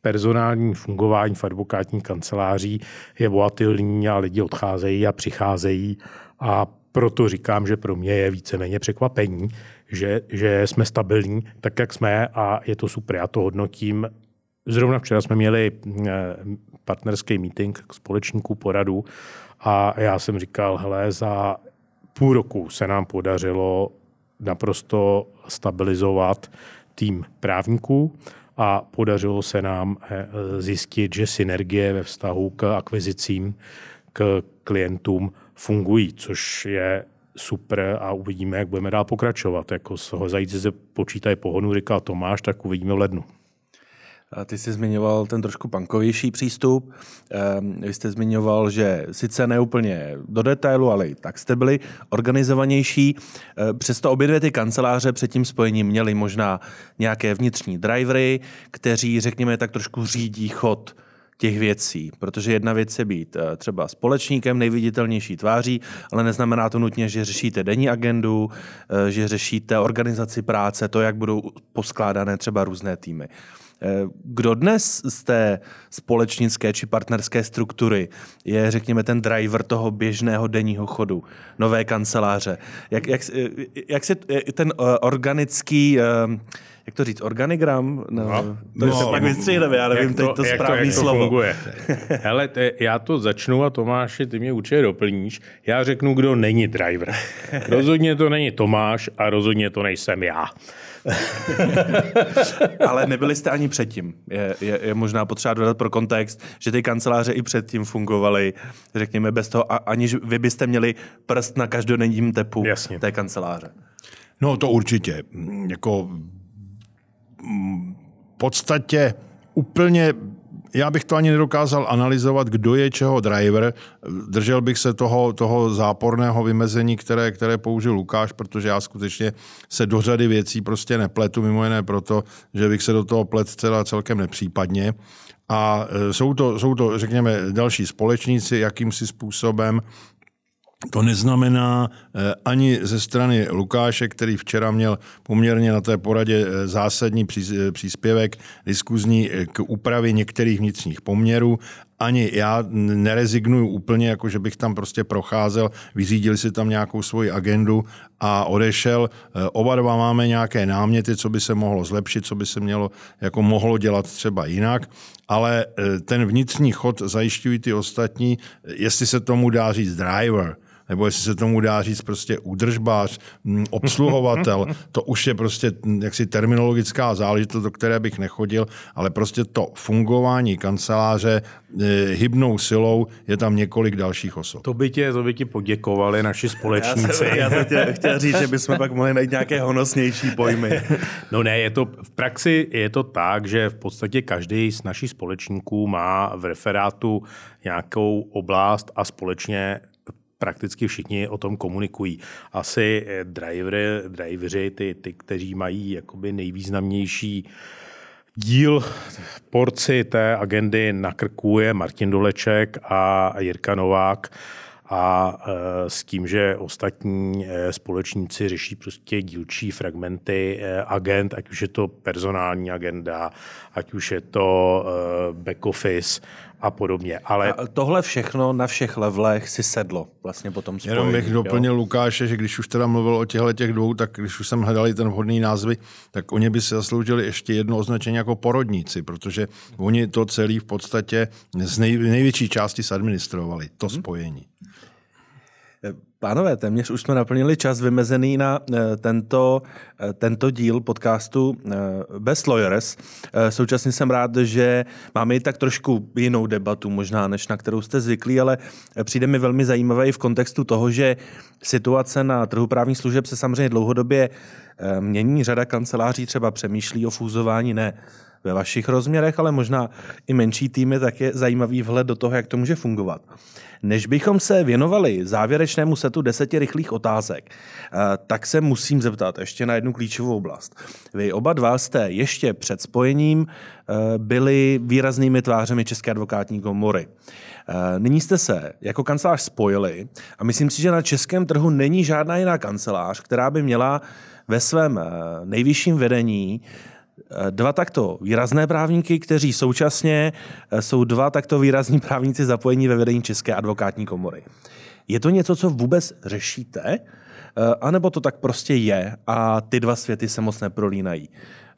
personální fungování v advokátní kanceláří je volatilní a lidi odcházejí a přicházejí a proto říkám, že pro mě je víceméně překvapení, že, že jsme stabilní tak, jak jsme a je to super. Já to hodnotím. Zrovna včera jsme měli eh, partnerský meeting k společníků poradu a já jsem říkal, hele, za půl roku se nám podařilo naprosto stabilizovat tým právníků a podařilo se nám eh, zjistit, že synergie ve vztahu k akvizicím, k klientům fungují, což je super a uvidíme, jak budeme dál pokračovat. Jako z zajíci se počítají pohonu, říkal Tomáš, tak uvidíme v lednu. Ty jsi zmiňoval ten trošku pankovější přístup. Ehm, vy jste zmiňoval, že sice neúplně do detailu, ale i tak jste byli organizovanější. Ehm, přesto obě dvě ty kanceláře před tím spojením měly možná nějaké vnitřní drivery, kteří, řekněme, tak trošku řídí chod těch věcí, protože jedna věc je být eh, třeba společníkem nejviditelnější tváří, ale neznamená to nutně, že řešíte denní agendu, eh, že řešíte organizaci práce, to, jak budou poskládané třeba různé týmy. Eh, kdo dnes z té společnické či partnerské struktury je, řekněme, ten driver toho běžného denního chodu, nové kanceláře? Jak, jak, jak se ten organický jak to říct, organigram? No, no, to no, se pak vystříhneme, já nevím to, teď to správné slovo. To funguje. Hele, te, já to začnu a Tomáši, ty mě určitě doplníš. Já řeknu, kdo není driver. Rozhodně to není Tomáš a rozhodně to nejsem já. Ale nebyli jste ani předtím. Je, je, je možná potřeba dodat pro kontext, že ty kanceláře i předtím fungovaly, řekněme, bez toho, aniž vy byste měli prst na každodenním tepu Jasně. té kanceláře. No to určitě. Jako v podstatě úplně já bych to ani nedokázal analyzovat, kdo je čeho driver. Držel bych se toho, toho záporného vymezení, které, které použil Lukáš, protože já skutečně se do řady věcí prostě nepletu, mimo jiné proto, že bych se do toho plet celá celkem nepřípadně. A e, jsou to, jsou to, řekněme, další společníci, jakýmsi způsobem to neznamená eh, ani ze strany Lukáše, který včera měl poměrně na té poradě eh, zásadní eh, příspěvek diskuzní k úpravě některých vnitřních poměrů, ani já nerezignuju úplně, jako že bych tam prostě procházel, vyřídil si tam nějakou svoji agendu a odešel. Oba dva máme nějaké náměty, co by se mohlo zlepšit, co by se mělo, jako mohlo dělat třeba jinak, ale ten vnitřní chod zajišťují ty ostatní, jestli se tomu dá říct driver, nebo jestli se tomu dá říct prostě údržbář, mm, obsluhovatel, to už je prostě jaksi terminologická záležitost, do které bych nechodil, ale prostě to fungování kanceláře e, hybnou silou je tam několik dalších osob. To by tě, to by ti poděkovali naši společníci. Já, jsem, já tě chtěl říct, že bychom pak mohli najít nějaké honosnější pojmy. No ne, je to, v praxi je to tak, že v podstatě každý z našich společníků má v referátu nějakou oblast a společně prakticky všichni o tom komunikují. Asi eh, drivery, drivery ty, ty, kteří mají jakoby nejvýznamnější díl porci té agendy na krku je Martin Doleček a Jirka Novák a e, s tím, že ostatní e, společníci řeší prostě dílčí fragmenty agent, ať už je to personální agenda, ať už je to back office a podobně. Ale... A tohle všechno na všech levelech si sedlo vlastně potom spojení. Jenom bych doplnil jo? Lukáše, že když už teda mluvil o těchto těch dvou, tak když už jsem hledali ten vhodný názvy, tak oni by se zasloužili ještě jedno označení jako porodníci, protože oni to celý v podstatě z nej, největší části administrovali, to hmm. Pánové, téměř už jsme naplnili čas vymezený na eh, tento, eh, tento díl podcastu eh, Best Lawyers. Současně jsem rád, že máme i tak trošku jinou debatu možná, než na kterou jste zvyklí, ale přijde mi velmi zajímavé i v kontextu toho, že situace na trhu právních služeb se samozřejmě dlouhodobě mění. Řada kanceláří třeba přemýšlí o fúzování ne ve vašich rozměrech, ale možná i menší týmy, tak je zajímavý vhled do toho, jak to může fungovat. Než bychom se věnovali závěrečnému setu deseti rychlých otázek, eh, tak se musím zeptat ještě na jednu klíčovou oblast. Vy oba dva jste ještě před spojením eh, byli výraznými tvářemi České advokátní komory. Eh, nyní jste se jako kancelář spojili a myslím si, že na českém trhu není žádná jiná kancelář, která by měla ve svém nejvyšším vedení dva takto výrazné právníky, kteří současně eh, jsou dva takto výrazní právníci zapojení ve vedení České advokátní komory. Je to něco, co vůbec řešíte, eh, anebo to tak prostě je a ty dva světy se moc neprolínají?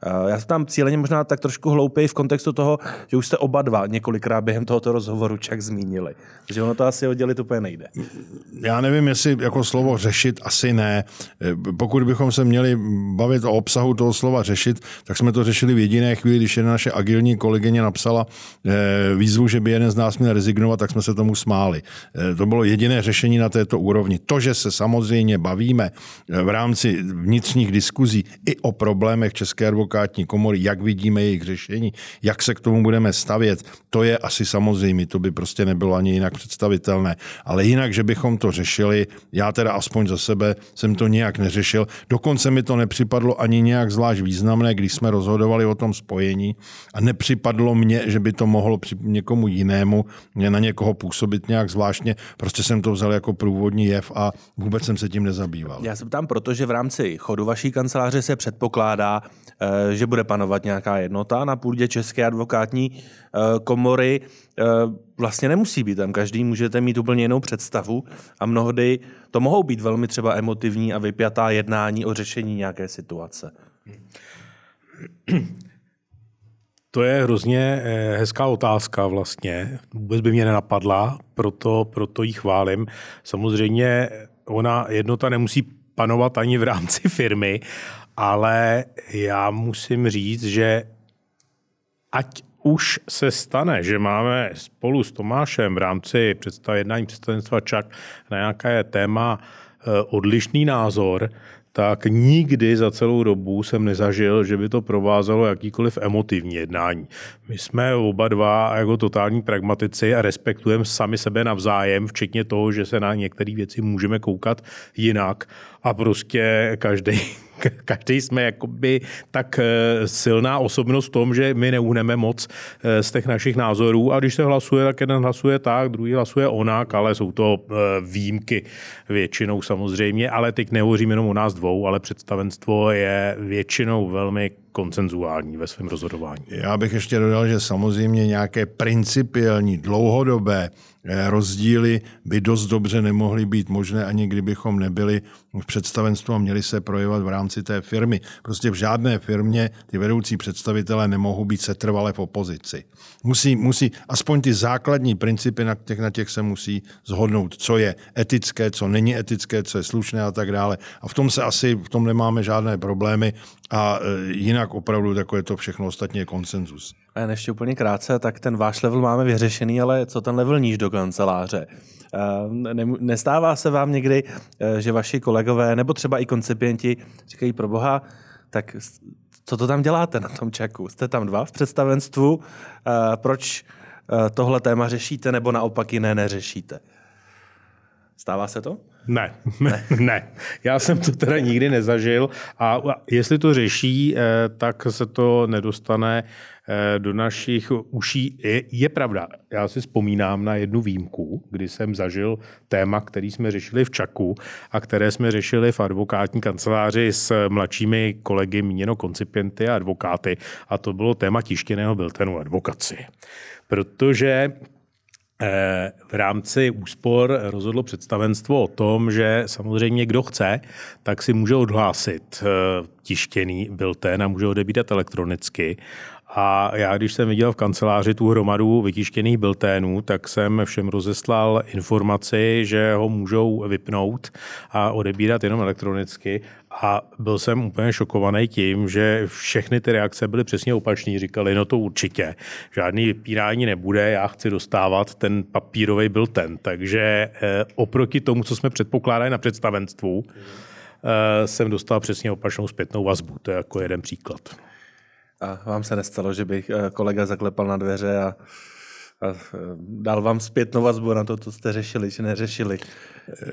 Eh, já se tam cíleně možná tak trošku hloupěji v kontextu toho, že už jste oba dva několikrát během tohoto rozhovoru čak zmínili. Takže ono to asi oddělit úplně nejde. Já nevím, jestli jako slovo řešit, asi ne. Eh, pokud bychom se měli bavit o obsahu toho slova řešit, tak jsme to řešili v jediné chvíli, když jedna naše agilní kolegyně napsala eh, výzvu, že by jeden z nás měl rezignovat, tak jsme se tomu smáli. To bylo jediné řešení na této úrovni. To, že se samozřejmě bavíme v rámci vnitřních diskuzí i o problémech České advokátní komory, jak vidíme jejich řešení, jak se k tomu budeme stavět, to je asi samozřejmé, to by prostě nebylo ani jinak představitelné. Ale jinak, že bychom to řešili, já teda aspoň za sebe jsem to nějak neřešil. Dokonce mi to nepřipadlo ani nějak zvlášť významné, když jsme rozhodovali o tom spojení a nepřipadlo mně, že by to mohlo někomu jinému na někoho působit nějak zvláštně. Prostě jsem to vzal jako průvodní jev a vůbec jsem se tím nezabýval. Já se ptám, protože v rámci chodu vaší kanceláře se předpokládá, eh, že bude panovat nějaká jednota na půdě České advokátní eh, komory. Eh, vlastně nemusí být tam každý, můžete mít úplně jinou představu a mnohdy to mohou být velmi třeba emotivní a vypjatá jednání o řešení nějaké situace. To je hrozně eh, hezká otázka vlastně. Vůbec by mě nenapadla, proto, proto jí chválím. Samozřejmě ona jednota nemusí panovat ani v rámci firmy, ale já musím říct, že ať už se stane, že máme spolu s Tomášem v rámci představ, jednání představenstva ČAK na nějaké téma eh, odlišný názor, tak nikdy za celou dobu jsem nezažil, že by to provázelo jakýkoliv emotivní jednání. My jsme oba dva jako totální pragmatici a respektujeme sami sebe navzájem, včetně toho, že se na některé věci můžeme koukat jinak a prostě každý každý jsme jakoby tak eh, silná osobnost v tom, že my neuhneme moc eh, z těch našich názorů a když se hlasuje, tak jeden hlasuje tak, druhý hlasuje onak, ale jsou to eh, výjimky většinou samozřejmě, ale teď nehovořím jenom o nás dvou, ale představenstvo je většinou velmi koncenzuální ve svém rozhodování. Já bych ještě dodal, že samozřejmě nějaké principiální, dlouhodobé rozdíly by dost dobře nemohly být možné, ani kdybychom nebyli v představenstvu a měli se projevovat v rámci té firmy. Prostě v žádné firmě ty vedoucí představitelé nemohou být setrvale v opozici. Musí, musí aspoň ty základní principy, na těch, na těch se musí zhodnout, co je etické, co není etické, co je slušné a tak dále. A v tom se asi, v tom nemáme žádné problémy a e, jinak opravdu takové to všechno ostatně je konsenzus. A jen ještě úplně krátce, tak ten váš level máme vyřešený, ale co ten level níž do kanceláře? Nestává se vám někdy, e, že vaši kolegové nebo třeba i koncipienti říkají pro boha, tak co to tam děláte na tom čaku? Jste tam dva v představenstvu, proč e, tohle téma řešíte nebo naopak jiné neřešíte? Stává se to? Ne, ne, ne. Já jsem to teda nikdy nezažil a jestli to řeší, eh, tak se to nedostane eh, do našich uší. Je, je pravda, já si vzpomínám na jednu výjimku, kdy jsem zažil téma, který jsme řešili v Čaku a které jsme řešili v advokátní kanceláři s mladšími kolegy, míněno koncipienty a advokáty a to bylo téma tištěného biltenu advokaci. Protože v rámci úspor rozhodlo představenstvo o tom, že samozřejmě kdo chce, tak si může odhlásit eh, tištěný bilten a může odebírat elektronicky. A já, když jsem viděl v kanceláři tu hromadu vytištěných bilténů, tak jsem všem rozeslal informaci, že ho můžou vypnout a odebírat jenom elektronicky. A byl jsem úplně šokovaný tím, že všechny ty reakce byly přesně opačné. Říkali, no to určitě, žádný vypínání nebude, já chci dostávat ten papírový bilten. Takže eh, oproti tomu, co jsme předpokládali na představenstvu, eh, jsem dostal přesně opačnou zpětnou vazbu. To je jako jeden příklad. A vám se nestalo, že bych eh, kolega zaklepal na dveře a, a dal vám zpětnou vazbu na to, co jste řešili, či neřešili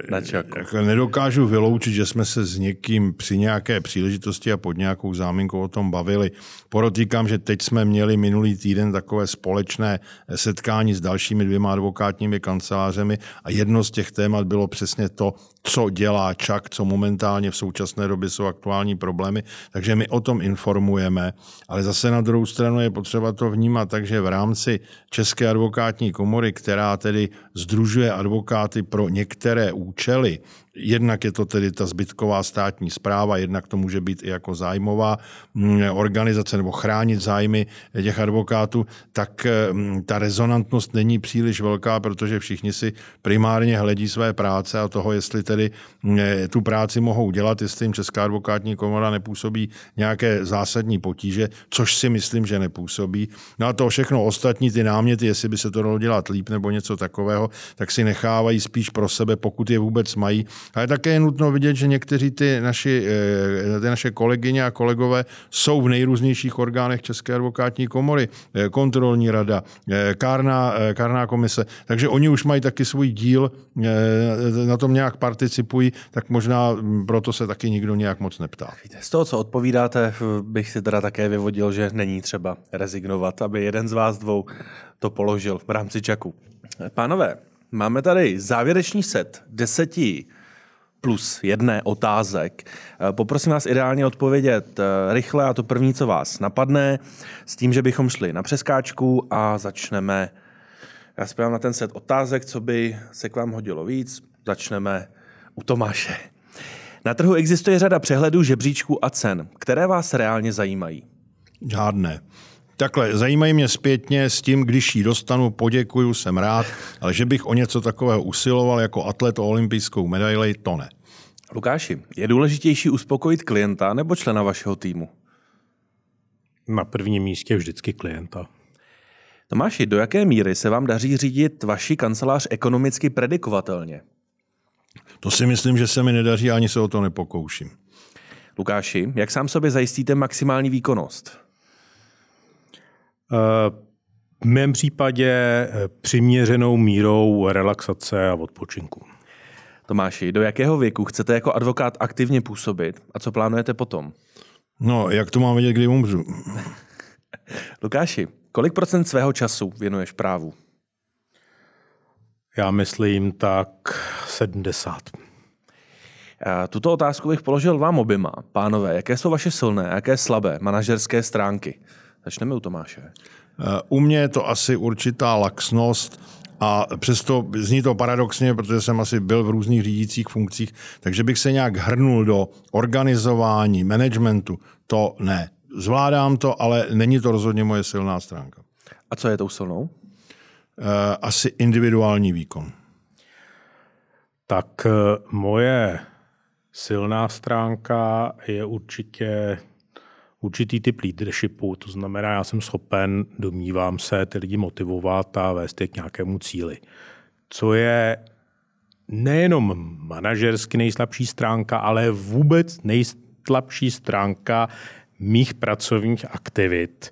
na čaku? Jako nedokážu vyloučit, že jsme se s někým při nějaké příležitosti a pod nějakou záminkou o tom bavili. Porotýkám, že teď jsme měli minulý týden takové společné setkání s dalšími dvěma advokátními kancelářemi a jedno z těch témat bylo přesně to, co dělá Čak, co momentálně v současné době jsou aktuální problémy, takže my o tom informujeme, ale zase na druhou stranu je potřeba to vnímat, takže v rámci České advokátní komory, která tedy združuje advokáty pro některé účely, Jednak je to tedy ta zbytková státní zpráva, jednak to může být i jako zájmová mm, organizace nebo chránit zájmy těch advokátů, tak mm, ta rezonantnost není příliš velká, protože všichni si primárně hledí své práce a toho, jestli tedy mm, tu práci mohou dělat, jestli jim Česká advokátní komora nepůsobí nějaké zásadní potíže, což si myslím, že nepůsobí. No a to všechno ostatní, ty náměty, jestli by se to dalo dělat líp nebo něco takového, tak si nechávají spíš pro sebe, pokud je vůbec mají, ale také je nutno vidět, že někteří ty naši, eh, ty naše kolegyně a kolegové jsou v nejrůznějších orgánech České advokátní komory, eh, kontrolní rada, eh, kárná, kárná komise, takže oni už mají taky svůj díl, na tom nějak participují, tak možná hm, proto se taky nikdo nějak moc neptá. Z toho, co odpovídáte, bych si teda také vyvodil, že není třeba rezignovat, aby jeden z vás dvou to položil v rámci čaku. Pánové, máme tady závěrečný set deseti plus jedné otázek. Eh, poprosím vás ideálně odpovědět eh, rychle a to první, co vás napadne, s tím, že bychom šli na přeskáčku a začneme. Já se na ten set otázek, co by se k vám hodilo víc. Začneme u Tomáše. Na trhu existuje řada přehledů, žebříčků a cen. Které vás reálně zajímají? Žádné. Takhle, zajímají mě zpětně s tím, když ji dostanu, poděkuju, jsem rád, ale že bych o něco takového usiloval jako atlet o olympijskou medaili, to ne. Lukáši, je důležitější uspokojit klienta nebo člena vašeho týmu? Na prvním místě vždycky klienta. Tomáši, do jaké míry se vám daří řídit vaši kancelář ekonomicky predikovatelně? To si myslím, že se mi nedaří, ani se o to nepokouším. Lukáši, jak sám sobě zajistíte maximální výkonnost? V mém případě eh, přiměřenou mírou relaxace a odpočinku. Tomáši, do jakého věku chcete jako advokát aktivně působit a co plánujete potom? No, jak to mám vědět, kdy umřu? Lukáši, kolik procent svého času věnuješ právu? Já myslím tak 70. Tuto otázku bych položil vám oběma. Pánové, jaké jsou vaše silné a jaké slabé manažerské stránky? Začneme u Tomáše. Eh, u mě je to asi určitá laxnost a přesto zní to paradoxně, protože jsem asi byl v různých řídících funkcích, takže bych se nějak hrnul do organizování, managementu, to ne. Zvládám to, ale není to rozhodně moje silná stránka. A co je tou silnou? Eh, asi individuální výkon. Tak eh, moje silná stránka je určitě určitý typ leadershipu, to znamená, já jsem schopen, domnívám se, ty lidi motivovat a vést je k nějakému cíli. Co je nejenom manažersky nejslabší stránka, ale vůbec nejslabší stránka mých pracovních aktivit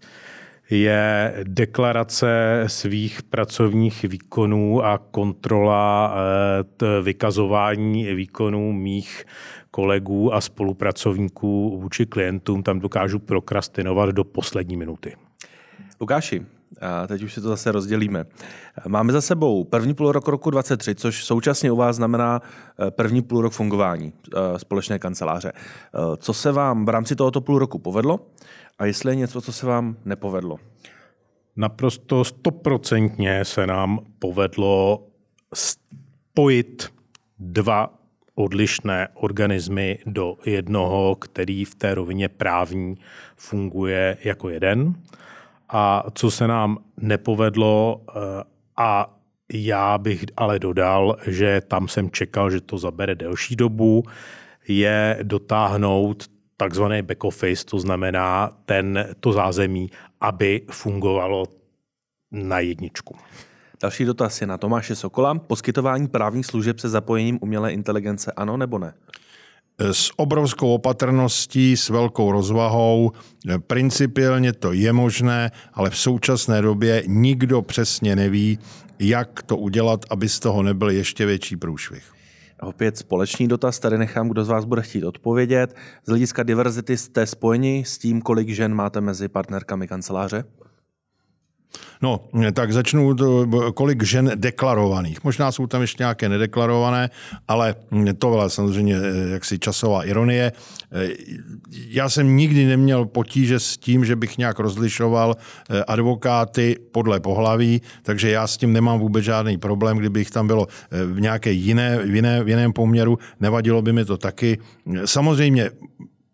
je deklarace svých pracovních výkonů a kontrola eh, vykazování výkonů mých kolegů a spolupracovníků vůči klientům. Tam dokážu prokrastinovat do poslední minuty. Lukáši, a teď už si to zase rozdělíme. Máme za sebou první půl rok roku 23, což současně u vás znamená eh, první půl rok fungování eh, společné kanceláře. Co se vám v rámci tohoto půl roku povedlo a jestli je něco, co se vám nepovedlo? Naprosto stoprocentně se nám povedlo spojit dva odlišné organismy do jednoho, který v té rovině právní funguje jako jeden. A co se nám nepovedlo eh, a já bych ale dodal, že tam jsem čekal, že to zabere delší dobu, je dotáhnout takzvaný back office, to znamená ten, to zázemí, aby fungovalo na jedničku. Další dotaz je na Tomáše Sokola. Poskytování právních služeb se zapojením umělé inteligence ano nebo ne? S obrovskou opatrností, s velkou rozvahou. Principiálně to je možné, ale v současné době nikdo přesně neví, jak to udělat, aby z toho nebyl ještě větší průšvih. Opět společný dotaz, tady nechám, kdo z vás bude chtít odpovědět. Z hlediska diverzity jste spojeni s tím, kolik žen máte mezi partnerkami kanceláře? No, tak začnu, kolik žen deklarovaných. Možná jsou tam ještě nějaké nedeklarované, ale to byla samozřejmě eh, jaksi časová ironie. Eh, já jsem nikdy neměl potíže s tím, že bych nějak rozlišoval eh, advokáty podle pohlaví, takže já s tím nemám vůbec žádný problém, kdybych tam bylo v nějaké jiné, v, jiné, v jiném poměru, nevadilo by mi to taky. Samozřejmě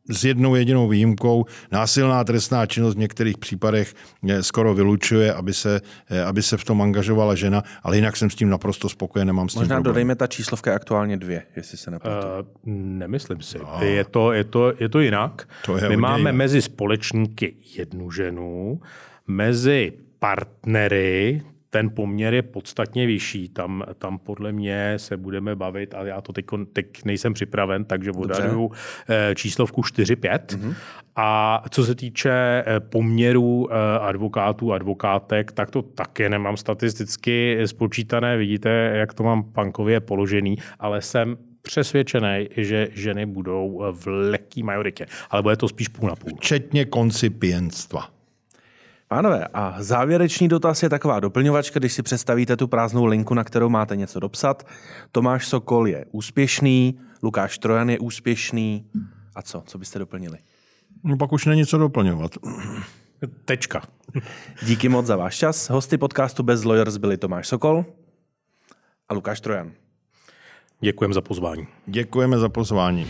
s jednou jedinou výjimkou násilná trestná činnost v některých případech eh, skoro vylučuje, aby se, eh, aby se v tom angažovala žena, ale jinak jsem s tím naprosto spokojen, nemám s tím Možná problém. dodejme, ta číslovka je aktuálně dvě, jestli se nepletu. Uh, nemyslím si. No. Je, to, je, to, je to jinak. To je My máme jinak. mezi společníky jednu ženu, mezi partnery, ten poměr je podstatně vyšší. Tam, tam podle mě se budeme bavit, ale já to teď, teď nejsem připraven, takže odhaduju eh, číslovku 4-5. Mm-hmm. A co se týče eh, poměru eh, advokátů, advokátek, tak to také nemám statisticky spočítané. Vidíte, jak to mám pankově položený, ale jsem přesvědčený, že ženy budou v lehký majoritě. Ale bude to spíš půl na půl. Včetně koncipientstva. Pánové, a závěrečný dotaz je taková doplňovačka, když si představíte tu prázdnou linku, na kterou máte něco dopsat. Tomáš Sokol je úspěšný, Lukáš Trojan je úspěšný. A co? Co byste doplnili? No pak už není co doplňovat. Tečka. Díky moc za váš čas. Hosty podcastu Bez Lawyers byli Tomáš Sokol a Lukáš Trojan. Děkujeme za pozvání. Děkujeme za pozvání.